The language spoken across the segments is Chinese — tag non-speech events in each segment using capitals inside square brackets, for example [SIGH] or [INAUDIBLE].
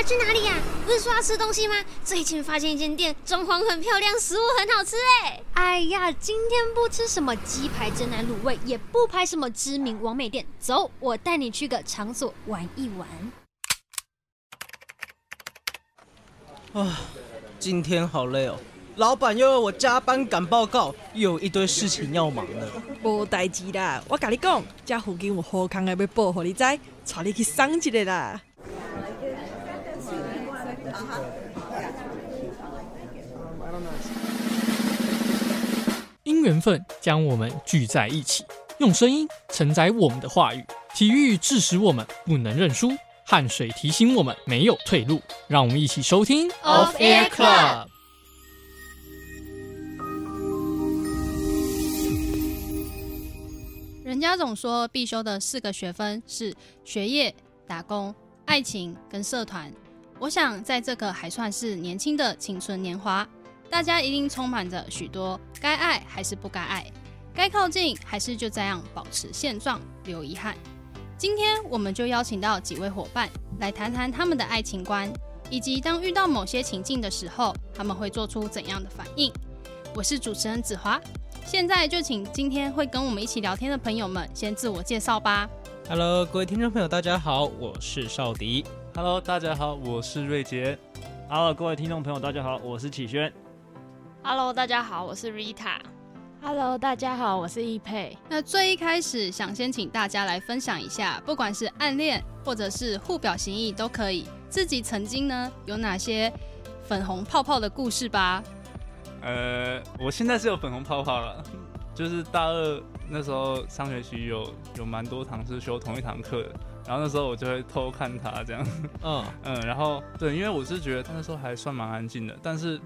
要去哪里呀？不是说要吃东西吗？最近发现一间店，装潢很漂亮，食物很好吃哎。哎呀，今天不吃什么鸡排、真奶卤味，也不拍什么知名网美店，走，我带你去个场所玩一玩。啊，今天好累哦。老板又要我加班赶报告，又有一堆事情要忙呢。无代志啦，我跟你讲，这附近有好康的要报给你知，带你去赏一个啦。因缘分将我们聚在一起，用声音承载我们的话语。体育致使我们不能认输，汗水提醒我们没有退路。让我们一起收听 Off Air Club。人家总说必修的四个学分是学业、打工、爱情跟社团。我想在这个还算是年轻的青春年华，大家一定充满着许多该爱还是不该爱，该靠近还是就这样保持现状留遗憾。今天我们就邀请到几位伙伴来谈谈他们的爱情观，以及当遇到某些情境的时候，他们会做出怎样的反应。我是主持人子华。现在就请今天会跟我们一起聊天的朋友们先自我介绍吧。Hello，各位听众朋友，大家好，我是少迪。Hello，大家好，我是瑞杰。Hello，各位听众朋友，大家好，我是启轩。Hello，大家好，我是 Rita。Hello，大家好，我是易佩。那最一开始想先请大家来分享一下，不管是暗恋或者是互表心意都可以，自己曾经呢有哪些粉红泡泡的故事吧。呃，我现在是有粉红泡泡了，[LAUGHS] 就是大二那时候上学期有有蛮多堂是修同一堂课的，然后那时候我就会偷看他这样，嗯 [LAUGHS] 嗯，然后对，因为我是觉得他那时候还算蛮安静的，但是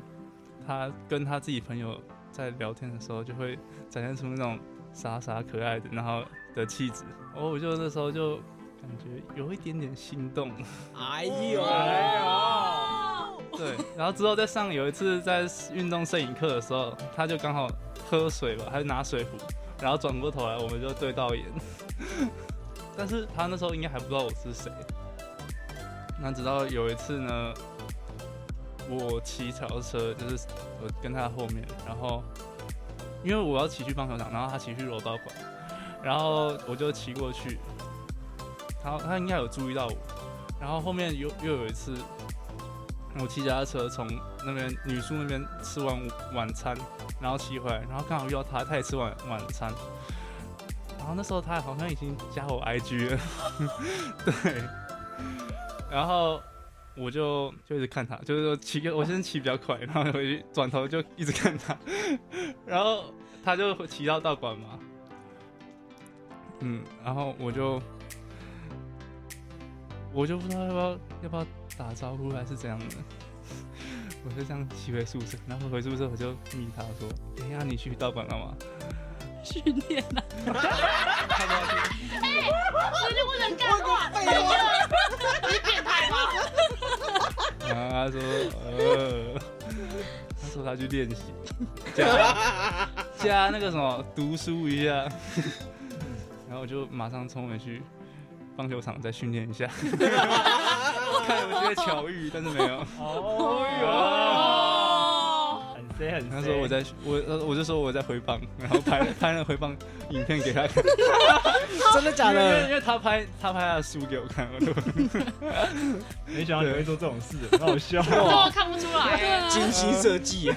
他跟他自己朋友在聊天的时候，就会展现出那种傻傻可爱的然后的气质，哦，我就那时候就感觉有一点点心动，哎呦哎呦。对，然后之后在上有一次在运动摄影课的时候，他就刚好喝水吧，还是拿水壶，然后转过头来，我们就对到眼。但是他那时候应该还不知道我是谁。那直到有一次呢，我骑脚踏车，就是我跟他后面，然后因为我要骑去棒球场，然后他骑去柔道馆，然后我就骑过去，他他应该有注意到我，然后后面又又有一次。我骑脚踏车从那边女宿那边吃完晚餐，然后骑回来，然后刚好遇到他，他也吃完晚餐，然后那时候他好像已经加我 IG 了，[LAUGHS] 对，然后我就就一直看他，就是说骑个我先骑比较快，然后回去转头就一直看他，[LAUGHS] 然后他就骑到道馆嘛，嗯，然后我就我就不知道要不要要不要。打招呼还是怎样的？[LAUGHS] 我就这样骑回宿舍，然后回宿舍我就密他说：“等一下你去道馆了吗？”训练了。哎，我就不能干话，你变态吗？然后他说：“呃，他说他去练习，加加那个什么读书一下。”然后我就马上冲回去棒球场再训练一下。[LAUGHS] 看有没有巧遇，但是没有。哦哟，很 C 很。他说我在，我我就说我在回放，然后拍拍了回放影片给他看。[LAUGHS] [LAUGHS] 真的假的？因为他拍他拍他的书给我看，我都 [LAUGHS] 没想到你会做这种事，很好笑。我看不出来，精心设计。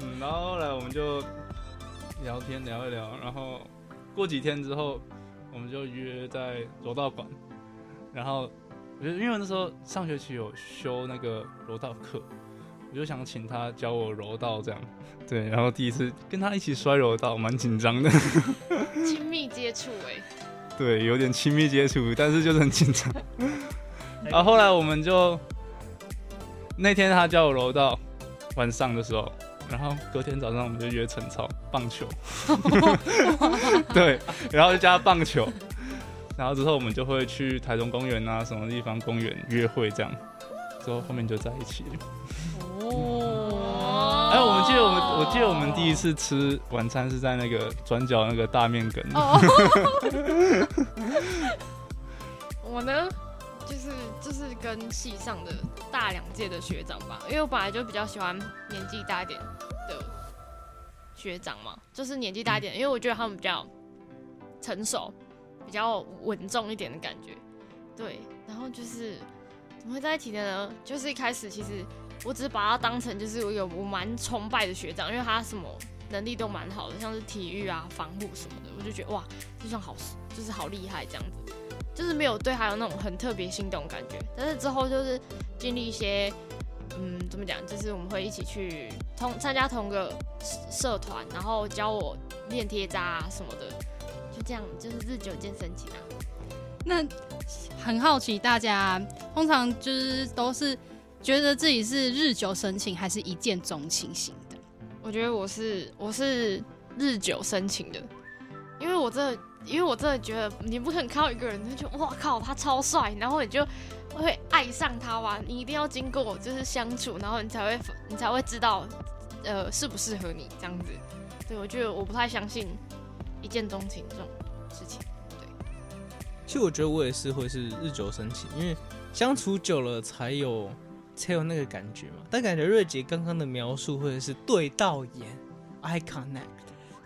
嗯，然后后来我们就聊天聊一聊，然后过几天之后，我们就约在柔道馆，然后。我觉得，因为那时候上学期有修那个柔道课，我就想请他教我柔道，这样。[LAUGHS] 对，然后第一次跟他一起摔柔道，蛮紧张的。[LAUGHS] 亲密接触哎。[LAUGHS] 对，有点亲密接触，但是就是很紧张。然后后来我们就那天他教我柔道，晚上的时候，然后隔天早上我们就约晨操棒球。对，然后就加棒球。然后之后我们就会去台中公园啊，什么地方公园约会这样，之后后面就在一起。哦，哎，我们记得我们，我记得我们第一次吃晚餐是在那个转角那个大面梗。[LAUGHS] 我呢，就是就是跟系上的大两届的学长吧，因为我本来就比较喜欢年纪大一点的学长嘛，就是年纪大一点，因为我觉得他们比较成熟，比较稳重一点的感觉。对，然后就是怎么会在一起的呢？就是一开始其实我只是把他当成就是我有我蛮崇拜的学长，因为他什么能力都蛮好的，像是体育啊、防护什么的，我就觉得哇，就像好就是好厉害这样子。就是没有对他有那种很特别心动感觉，但是之后就是经历一些，嗯，怎么讲？就是我们会一起去同参加同个社团，然后教我练贴扎啊什么的，就这样，就是日久见深情啊。那很好奇，大家通常就是都是觉得自己是日久生情，还是一见钟情型的？我觉得我是我是日久生情的，因为我真的。因为我真的觉得，你不可能看到一个人就觉得哇靠，他超帅，然后你就会爱上他吧？你一定要经过就是相处，然后你才会你才会知道，呃，适不适合你这样子。对，我觉得我不太相信一见钟情这种事情。对，其实我觉得我也是会是日久生情，因为相处久了才有才有那个感觉嘛。但感觉瑞姐刚刚的描述或者是对到眼，eye connect。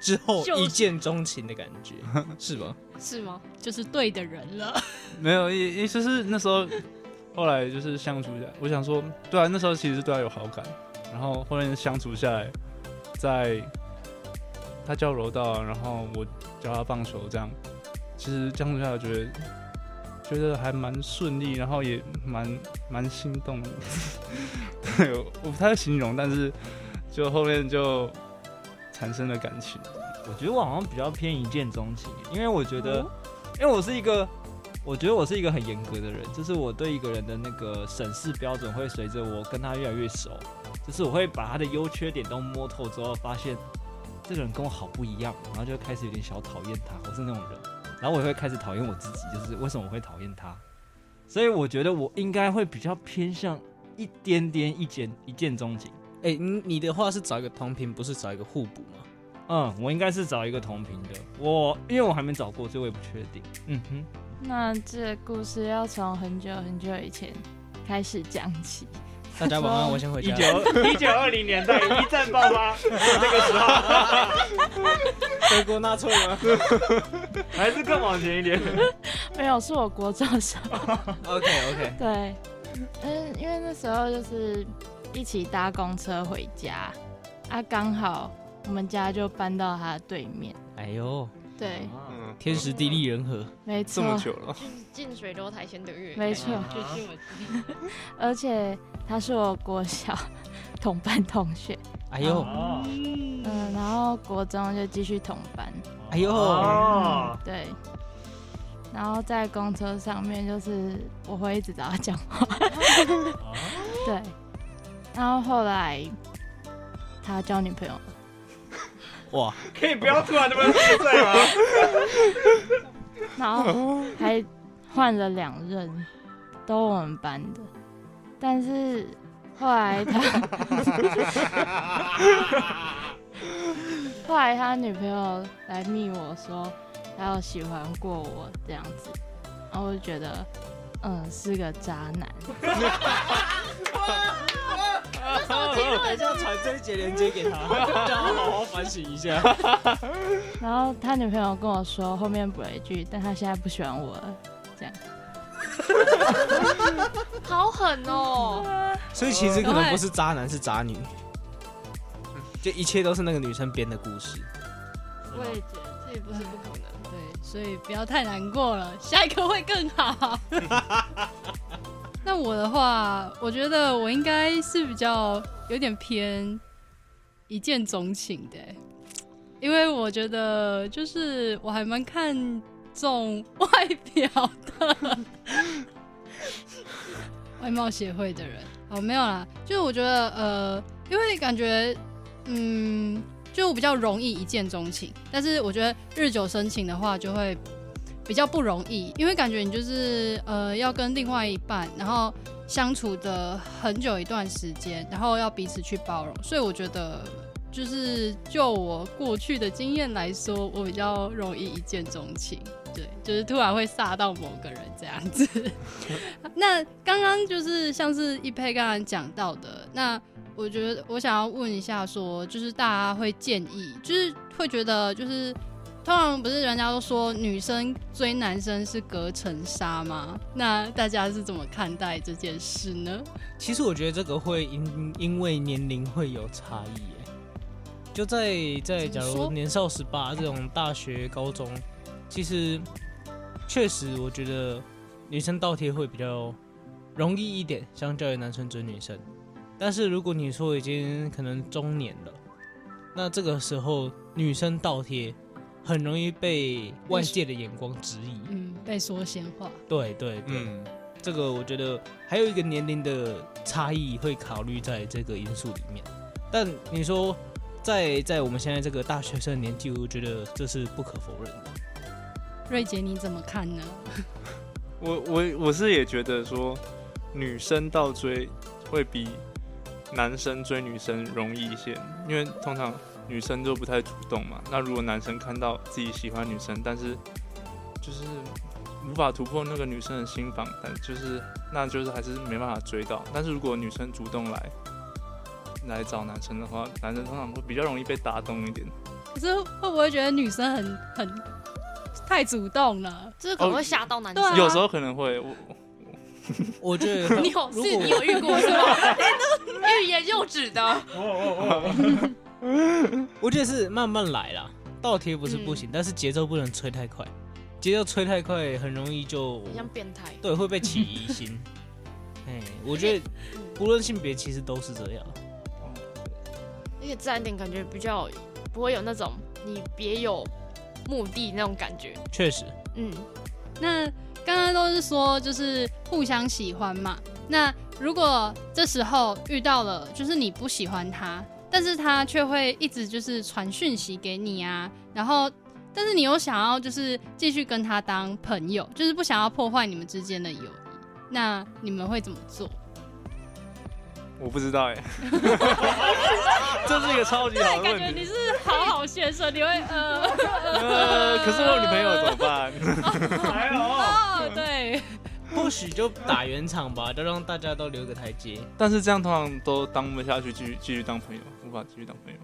之后一见钟情的感觉，[LAUGHS] 是吗？是吗？就是对的人了。[LAUGHS] 没有，也也就是那时候，后来就是相处下来，我想说，对啊，那时候其实对他有好感，然后后面相处下来，在他教柔道，然后我教他棒球，这样，其实相处下来觉得觉得还蛮顺利，然后也蛮蛮心动的。[LAUGHS] 对，我不太会形容，但是就后面就。产生了感情，我觉得我好像比较偏一见钟情，因为我觉得，因为我是一个，我觉得我是一个很严格的人，就是我对一个人的那个审视标准会随着我跟他越来越熟，就是我会把他的优缺点都摸透之后，发现这个人跟我好不一样，然后就开始有点小讨厌他，我是那种人，然后我也会开始讨厌我自己，就是为什么我会讨厌他，所以我觉得我应该会比较偏向一点点一见一见钟情。哎、欸，你你的话是找一个同频，不是找一个互补吗？嗯，我应该是找一个同频的。我因为我还没找过，所以我也不确定。嗯哼，那这故事要从很久很久以前开始讲起。大家晚安，我先回家。一九一九二零年代一战爆发这个时候，德国纳粹吗？[LAUGHS] 还是更往前一点？没有，是我国中时候。OK OK。对，嗯，因为那时候就是。一起搭公车回家，啊，刚好我们家就搬到他的对面。哎呦，对，天时地利人和，没错，这么久了，近水楼台先得月，没错，就是我。而且他是我国小同班同学。哎呦，嗯，然后国中就继续同班。哎呦，对，然后在公车上面，就是我会一直找他讲话。[LAUGHS] 对。然后后来，他交女朋友了。哇！可以不要突然这么实在吗？[LAUGHS] 然后还换了两任，都我们班的。但是后来他，[LAUGHS] 后来他女朋友来密我说，他有喜欢过我这样子，然后我就觉得，嗯，是个渣男。[LAUGHS] 等一下传这一节连接给他，叫他好好反省一下。然后他女朋友跟我说，后面补了一句，但他现在不喜欢我了，这样。好狠哦！所以其实可能不是渣男，是渣女。就一切都是那个女生编的故事。我也觉得这也不是不可能。对，所以不要太难过了，下一个会更好。那我的话，我觉得我应该是比较有点偏一见钟情的，因为我觉得就是我还蛮看重外表的，[LAUGHS] 外貌协会的人哦，没有啦，就是我觉得呃，因为感觉嗯，就我比较容易一见钟情，但是我觉得日久生情的话就会。比较不容易，因为感觉你就是呃要跟另外一半，然后相处的很久一段时间，然后要彼此去包容，所以我觉得就是就我过去的经验来说，我比较容易一见钟情，对，就是突然会煞到某个人这样子。[LAUGHS] 那刚刚就是像是一佩刚刚讲到的，那我觉得我想要问一下，说就是大家会建议，就是会觉得就是。通常不是人家都说女生追男生是隔层纱吗？那大家是怎么看待这件事呢？其实我觉得这个会因因为年龄会有差异耶。就在在假如年少十八这种大学高中，其实确实我觉得女生倒贴会比较容易一点，相较于男生追女生。但是如果你说已经可能中年了，那这个时候女生倒贴。很容易被外界的眼光质疑，嗯，被说闲话。对对对，嗯，这个我觉得还有一个年龄的差异会考虑在这个因素里面。但你说在在我们现在这个大学生年纪，我觉得这是不可否认的。瑞杰你怎么看呢？[LAUGHS] 我我我是也觉得说，女生倒追会比男生追女生容易一些，因为通常。女生就不太主动嘛，那如果男生看到自己喜欢女生，但是就是无法突破那个女生的心防，但就是那就是还是没办法追到。但是如果女生主动来来找男生的话，男生通常会比较容易被打动一点。可是会不会觉得女生很很太主动了？就是可能会吓到男生。哦啊、有时候可能会，我我觉得 [LAUGHS] 你有是你有遇过是吗？[LAUGHS] [LAUGHS] 欲言又止的。[LAUGHS] 我觉得是慢慢来啦，倒贴不是不行，嗯、但是节奏不能吹太快，节奏吹太快很容易就像变态，对，会被起疑心。[LAUGHS] 哎，我觉得不论性别其实都是这样，而且自然点感觉比较不会有那种你别有目的那种感觉。确实，嗯，那刚刚都是说就是互相喜欢嘛，那如果这时候遇到了就是你不喜欢他。但是他却会一直就是传讯息给你啊，然后，但是你又想要就是继续跟他当朋友，就是不想要破坏你们之间的友谊，那你们会怎么做？[LAUGHS] 我不知道哎，[LAUGHS] 这是一个超级好的问题。感觉你是好好先生，你会呃呃，可是我女朋友怎么办？[LAUGHS] 还有哦，对。或许就打圆场吧，就让大家都留个台阶。但是这样通常都当不下去，继续继续当朋友，无法继续当朋友。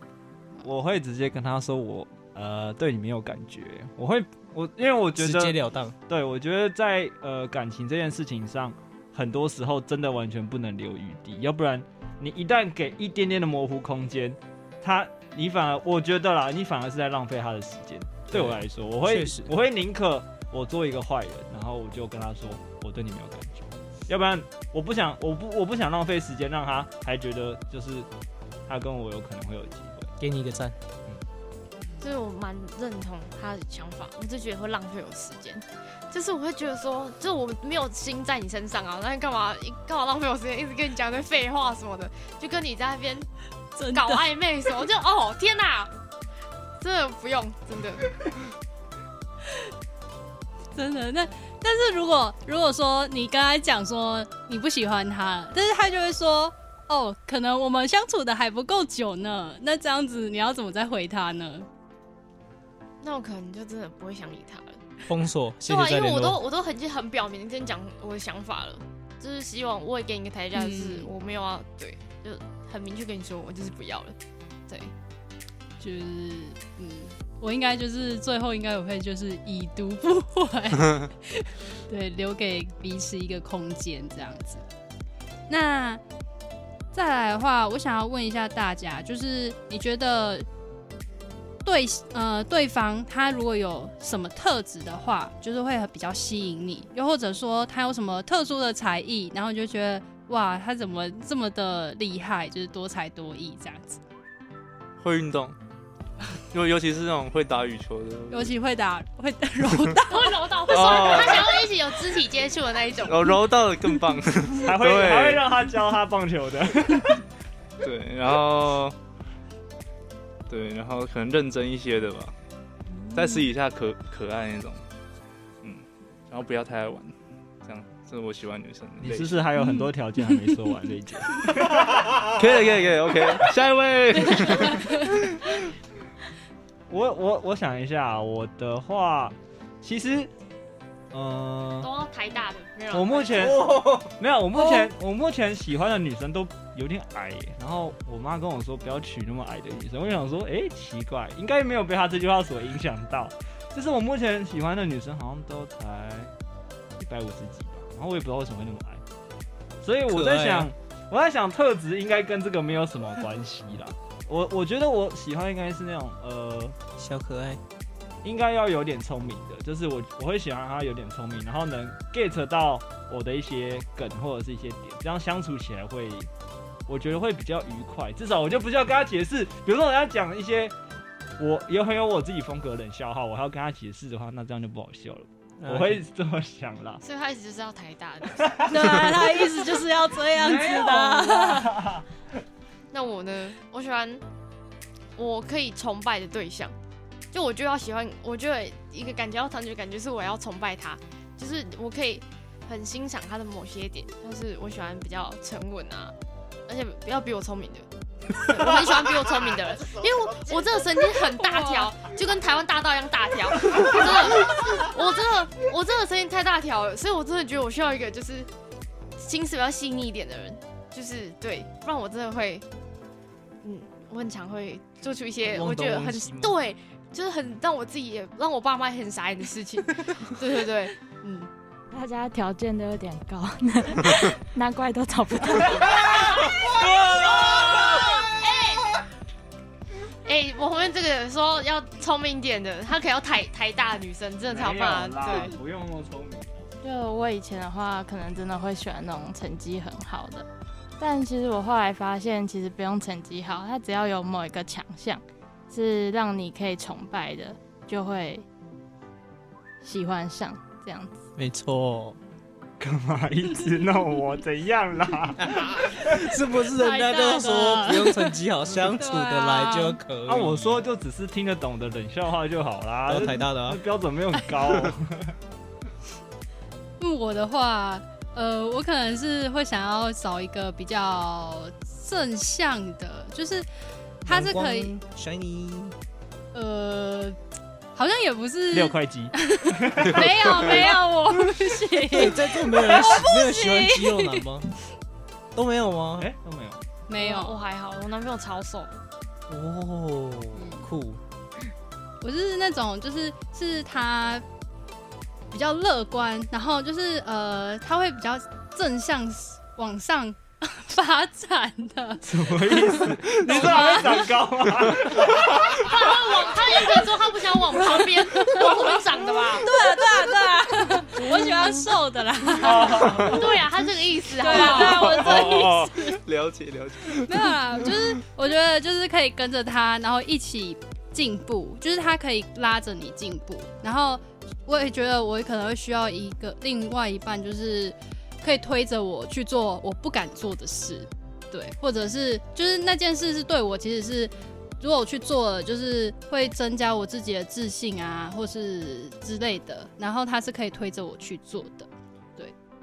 我会直接跟他说我呃对你没有感觉。我会我因为我觉得直截了当。对，我觉得在呃感情这件事情上，很多时候真的完全不能留余地，要不然你一旦给一点点的模糊空间，他你反而我觉得啦，你反而是在浪费他的时间。对我来说，我会我会宁可我做一个坏人，然后我就跟他说。我对你没有感觉，要不然我不想，我不我不想浪费时间，让他还觉得就是他跟我有可能会有机会。给你一个赞，所以我蛮认同他的想法，我就觉得会浪费我时间，就是我会觉得说，就是我没有心在你身上啊，那你干嘛干嘛浪费我时间，一直跟你讲那废话什么的，就跟你在那边搞暧昧什么，我就哦天哪，真的不用，真的，[LAUGHS] 真的那。但是如果如果说你跟他讲说你不喜欢他，但是他就会说哦，可能我们相处的还不够久呢。那这样子你要怎么再回他呢？那我可能就真的不会想理他了。封锁，对啊，因为我都我都很很表明跟你讲我的想法了，就是希望我也给你一个台阶，就是我没有啊对，就很明确跟你说我就是不要了，对，就是嗯。我应该就是最后应该我会就是已读不回，[LAUGHS] 对，留给彼此一个空间这样子。那再来的话，我想要问一下大家，就是你觉得对呃对方他如果有什么特质的话，就是会比较吸引你，又或者说他有什么特殊的才艺，然后你就觉得哇，他怎么这么的厉害，就是多才多艺这样子。会运动。[LAUGHS] 尤尤其是那种会打羽球的，尤其会打会 [LAUGHS] 柔道，会柔道，会说他想要一起有肢体接触的那一种。哦，柔道的更棒，[LAUGHS] 还会还会让他教他棒球的。对，然后对，然后可能认真一些的吧，再私底下可可爱那种，嗯，然后不要太爱玩，这样是我喜欢女生的你类。是不是还有很多条件还没说完？这一节可以可以可以，OK，下一位。我我我想一下，我的话，其实，嗯、都要台大的，没有我目前、哦。没有，我目前、我目前喜欢的女生都有点矮耶，然后我妈跟我说不要娶那么矮的女生，我想说，哎、奇怪，应该没有被她这句话所影响到，就是我目前喜欢的女生好像都才一百五十几吧，然后我也不知道为什么会那么矮，所以我在想，啊。我在想特质应该跟这个没有什么关系啦。我我觉得我喜欢应该是那种呃小可爱，应该要有点聪明的，就是我我会喜欢他有点聪明，然后能 get 到我的一些梗或者是一些点，这样相处起来会，我觉得会比较愉快。至少我就不需要跟他解释，比如说我要讲一些我也很有我自己风格的冷笑话，我还要跟他解释的话，那这样就不好笑了。我会这么想啦。所以他一直就是要台大的。对啊，他的意思就是要这样子的。[LAUGHS] 那我呢？我喜欢我可以崇拜的对象，就我就要喜欢，我就有一个感觉要长久，感觉是我要崇拜他，就是我可以很欣赏他的某些点，就是我喜欢比较沉稳啊，而且不要比我聪明的。我很喜欢比我聪明的人，[LAUGHS] 因为我我这个神经很大条，就跟台湾大道一样大条。真的，我真的我这个神经太大条了，所以我真的觉得我需要一个就是心思比较细腻一点的人，就是对，不然我真的会。嗯，我很常会做出一些我觉得很对，就是很让我自己也让我爸妈也很傻眼的事情。对对对，嗯，大家条件都有点高，[LAUGHS] 难怪都找不到。[LAUGHS] 哎、欸，我后面这个人说要聪明点的，他可以要台台大的女生，真的超怕。对，不用那么聪明。就我以前的话，可能真的会喜欢那种成绩很好的。但其实我后来发现，其实不用成绩好，他只要有某一个强项是让你可以崇拜的，就会喜欢上这样子。没错。干嘛一直弄我？怎样啦？[LAUGHS] 是不是人家都说不用成绩好，相处得来就可以？啊，我说就只是听得懂的冷笑话就好啦。都台大的啊，标准没有很高 [LAUGHS] 喔。我的话。呃，我可能是会想要找一个比较正向的，就是他是可以 shiny，呃，好像也不是六块肌，[LAUGHS] 没有没有，我不行，[LAUGHS] 在座没有人没有喜欢肌肉男吗？都没有吗？哎、欸，都没有，没有，我还好，我男朋友超瘦，哦，酷，我是那种就是是他。比较乐观，然后就是呃，他会比较正向往上 [LAUGHS] 发展的。什么意思？[LAUGHS] 你说还会长高吗？他往他应该说他不想往旁边往旁边长的吧？对啊对啊对啊，我喜欢瘦的啦。对啊，他这个意思，对啊对啊，我这个意思。了解了解。没有啊，就是我觉得就是可以跟着他，然后一起进步，就是他可以拉着你进步，然后。我也觉得我可能会需要一个另外一半，就是可以推着我去做我不敢做的事，对，或者是就是那件事是对我其实是如果我去做了，就是会增加我自己的自信啊，或是之类的，然后他是可以推着我去做的，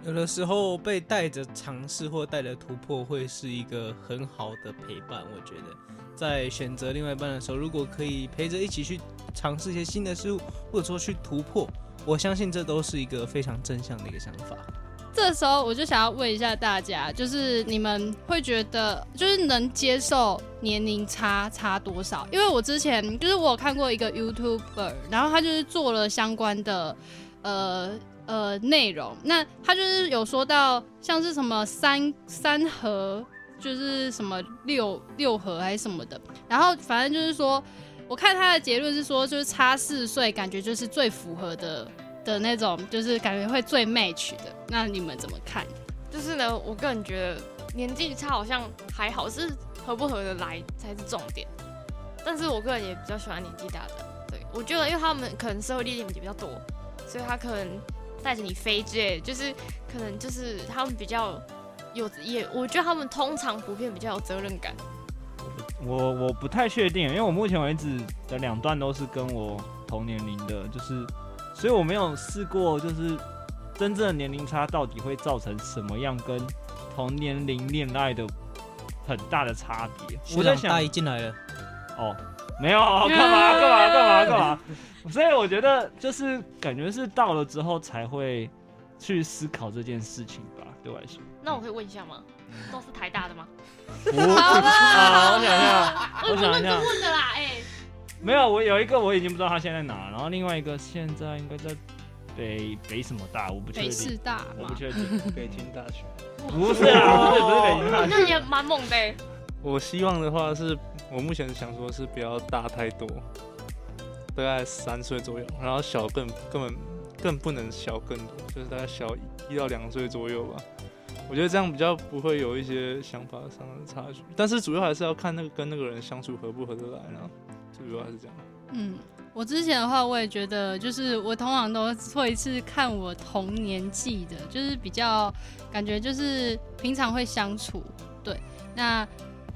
有的时候被带着尝试或带着突破，会是一个很好的陪伴。我觉得在选择另外一半的时候，如果可以陪着一起去。尝试一些新的事物，或者说去突破，我相信这都是一个非常正向的一个想法。这时候我就想要问一下大家，就是你们会觉得，就是能接受年龄差差多少？因为我之前就是我有看过一个 YouTuber，然后他就是做了相关的呃呃内容，那他就是有说到像是什么三三合，就是什么六六合还是什么的，然后反正就是说。我看他的结论是说，就是差四岁，感觉就是最符合的的那种，就是感觉会最 match 的。那你们怎么看？就是呢，我个人觉得年纪差好像还好，是合不合得来才是重点。但是我个人也比较喜欢年纪大的，对，我觉得因为他们可能社会历练比较多，所以他可能带着你飞之类，就是可能就是他们比较有也，我觉得他们通常普遍比较有责任感。我我不太确定，因为我目前为止的两段都是跟我同年龄的，就是，所以我没有试过就是真正的年龄差到底会造成什么样跟同年龄恋爱的很大的差别？我在想，学长大一进来了，哦，没有，干嘛干嘛干嘛干嘛？[LAUGHS] 所以我觉得就是感觉是到了之后才会去思考这件事情吧，对我来说。那我可以问一下吗？都是台大的吗？好了，我想一下，我我想一下，问的啦，哎，没有，我有一个我已经不知道他现在在哪，然后另外一个现在应该在北北什么大，我不确定。北师大我不确定。北京大学。不是啊，不是不是北京大学。那也蛮猛的。我希望的话是，我目前想说是不要大太多，大概三岁左右，然后小更根本更不能小更多，就是大概小一到两岁左右吧。我觉得这样比较不会有一些想法上的差距，但是主要还是要看那个跟那个人相处合不合得来呢。主要还是这样。嗯，我之前的话，我也觉得，就是我通常都会是看我同年纪的，就是比较感觉就是平常会相处。对，那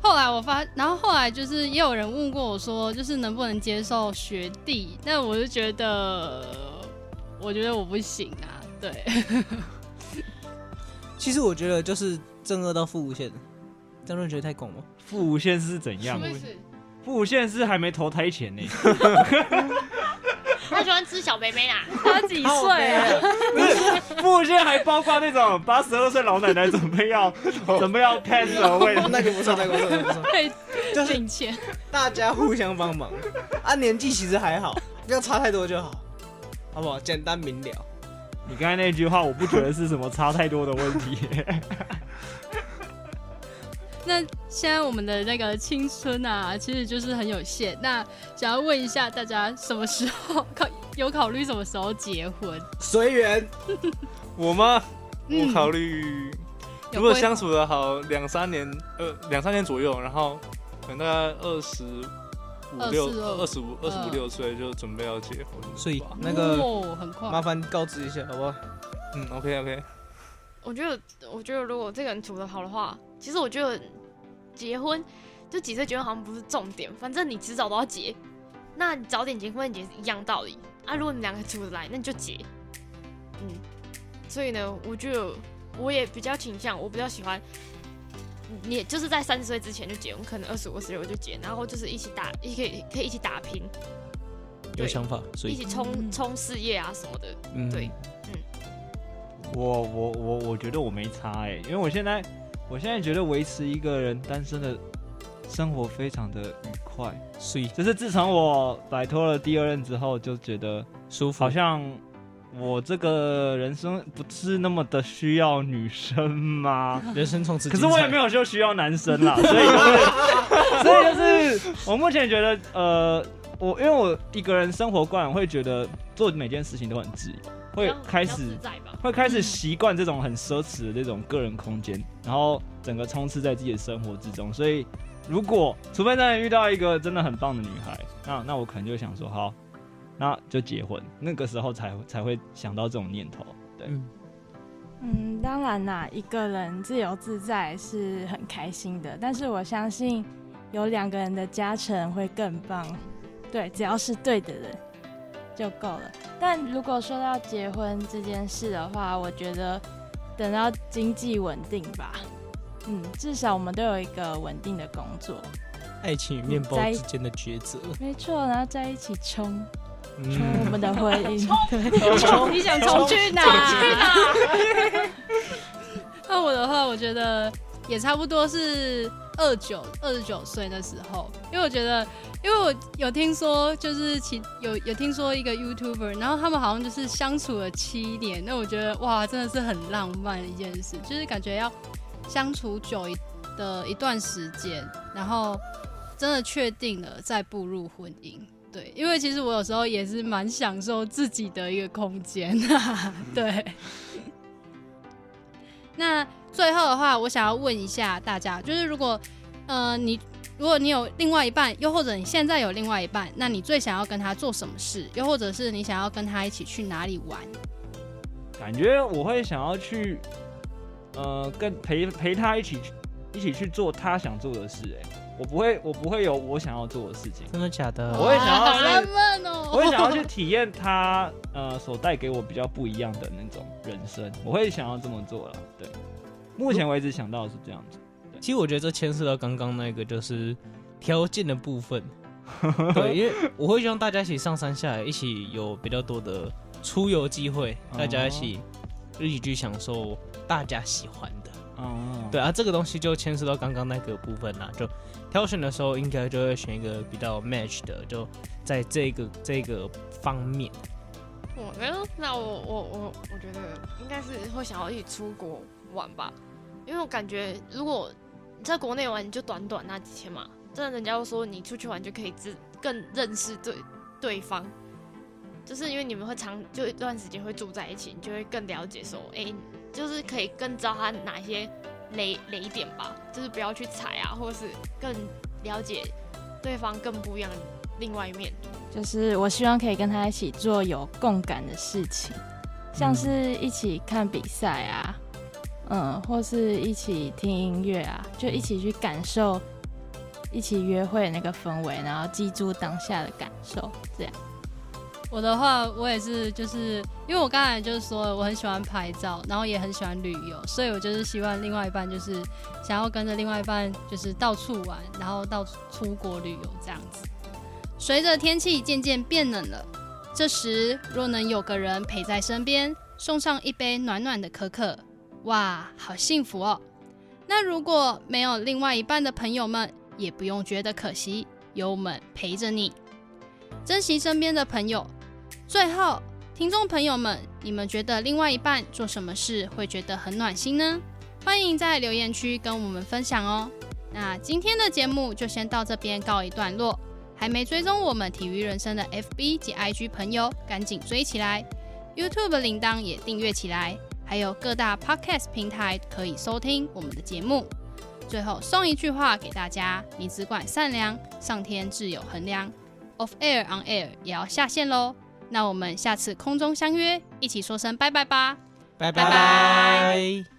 后来我发，然后后来就是也有人问过我说，就是能不能接受学弟？那我就觉得，我觉得我不行啊。对。[LAUGHS] 其实我觉得就是正二到负无限，这样觉得太广了。负无限是怎样？负无限是还没投胎前呢。[LAUGHS] 他喜欢吃小妹妹啦，他几岁啊？不是，负无限还包括那种八十二岁老奶奶准备要准备要 pass away 那个不算，那个不错，那个不错。可以就是领钱，大家互相帮忙。啊，年纪其实还好，不要差太多就好，好不好？简单明了。你刚才那句话，我不觉得是什么差太多的问题。那现在我们的那个青春啊，其实就是很有限。那想要问一下大家，什么时候考有考虑什么时候结婚？随缘。我吗？我考虑，如果相处的好两三年，呃，两三年左右，然后可能大概二十。五六二十五二十五六岁就准备要结婚，所以那个很快，麻烦告知一下好不好？嗯，OK OK。我觉得，我觉得如果这个人处的好的话，其实我觉得结婚就几岁结婚好像不是重点，反正你迟早都要结，那你早点结婚也是一样道理啊。如果你两个处得来，那你就结。嗯，所以呢，我觉得我也比较倾向，我比较喜欢。你就是在三十岁之前就结婚，可能二十五、二十六就结，然后就是一起打，一起可以可以一起打拼，有想法，所以一起冲冲事业啊什么的。嗯、对，嗯。我我我我觉得我没差哎、欸，因为我现在我现在觉得维持一个人单身的生活非常的愉快，所以就是自从我摆脱了第二任之后，就觉得舒服，好像。我这个人生不是那么的需要女生吗？[LAUGHS] 人生从此，可是我也没有说需要男生啦，所以就是，所以就是，我目前觉得，呃，我因为我一个人生活惯，会觉得做每件事情都很自由，会开始会开始习惯这种很奢侈的这种个人空间，然后整个充斥在自己的生活之中。所以，如果除非真的遇到一个真的很棒的女孩，那那我可能就想说，好。那就结婚，那个时候才才会想到这种念头，对。嗯，当然啦，一个人自由自在是很开心的，但是我相信有两个人的加成会更棒。对，只要是对的人就够了。但如果说到结婚这件事的话，我觉得等到经济稳定吧。嗯，至少我们都有一个稳定的工作。爱情与面包之间的抉择。没错，然后在一起冲。冲、嗯、我们的婚姻，[LAUGHS] 冲！你想冲去哪？去哪？[LAUGHS] 那我的话，我觉得也差不多是二九二十九岁的时候，因为我觉得，因为我有听说，就是其有有听说一个 YouTuber，然后他们好像就是相处了七年，那我觉得哇，真的是很浪漫的一件事，就是感觉要相处久一的一段时间，然后真的确定了再步入婚姻。对，因为其实我有时候也是蛮享受自己的一个空间，[LAUGHS] 对。[LAUGHS] 那最后的话，我想要问一下大家，就是如果呃你如果你有另外一半，又或者你现在有另外一半，那你最想要跟他做什么事？又或者是你想要跟他一起去哪里玩？感觉我会想要去，呃，跟陪陪他一起一起去做他想做的事，哎。我不会，我不会有我想要做的事情。真的假的？我会想要去！我会想要去体验他呃所带给我比较不一样的那种人生，我会想要这么做了。对，目前为止想到的是这样子。其实我觉得这牵涉到刚刚那个就是条件的部分。[LAUGHS] 对，因为我会希望大家一起上山下来，一起有比较多的出游机会，大家一起一起去享受大家喜欢的。哦，对啊，这个东西就牵涉到刚刚那个部分啦。就挑选的时候，应该就会选一个比较 match 的，就在这个这个方面。我没有，那我我我我觉得应该是会想要一起出国玩吧，因为我感觉如果你在国内玩，你就短短那几天嘛。真的，人家都说你出去玩就可以知更认识对对方，就是因为你们会长就一段时间会住在一起，你就会更了解说，哎、欸，就是可以更知道他哪些雷雷点吧，就是不要去踩啊，或者是更了解对方更不一样的另外一面。就是我希望可以跟他一起做有共感的事情，像是一起看比赛啊，嗯，或是一起听音乐啊，就一起去感受。一起约会那个氛围，然后记住当下的感受，这样。我的话，我也是，就是因为我刚才就是说，我很喜欢拍照，然后也很喜欢旅游，所以我就是希望另外一半就是想要跟着另外一半就是到处玩，然后到出国旅游这样子。随着天气渐渐变冷了，这时若能有个人陪在身边，送上一杯暖暖的可可，哇，好幸福哦！那如果没有另外一半的朋友们，也不用觉得可惜，有我们陪着你，珍惜身边的朋友。最后，听众朋友们，你们觉得另外一半做什么事会觉得很暖心呢？欢迎在留言区跟我们分享哦。那今天的节目就先到这边告一段落。还没追踪我们体育人生的 FB 及 IG 朋友，赶紧追起来！YouTube 铃铛也订阅起来，还有各大 Podcast 平台可以收听我们的节目。最后送一句话给大家：你只管善良，上天自有衡量。Off air on air 也要下线喽，那我们下次空中相约，一起说声拜拜吧，拜拜。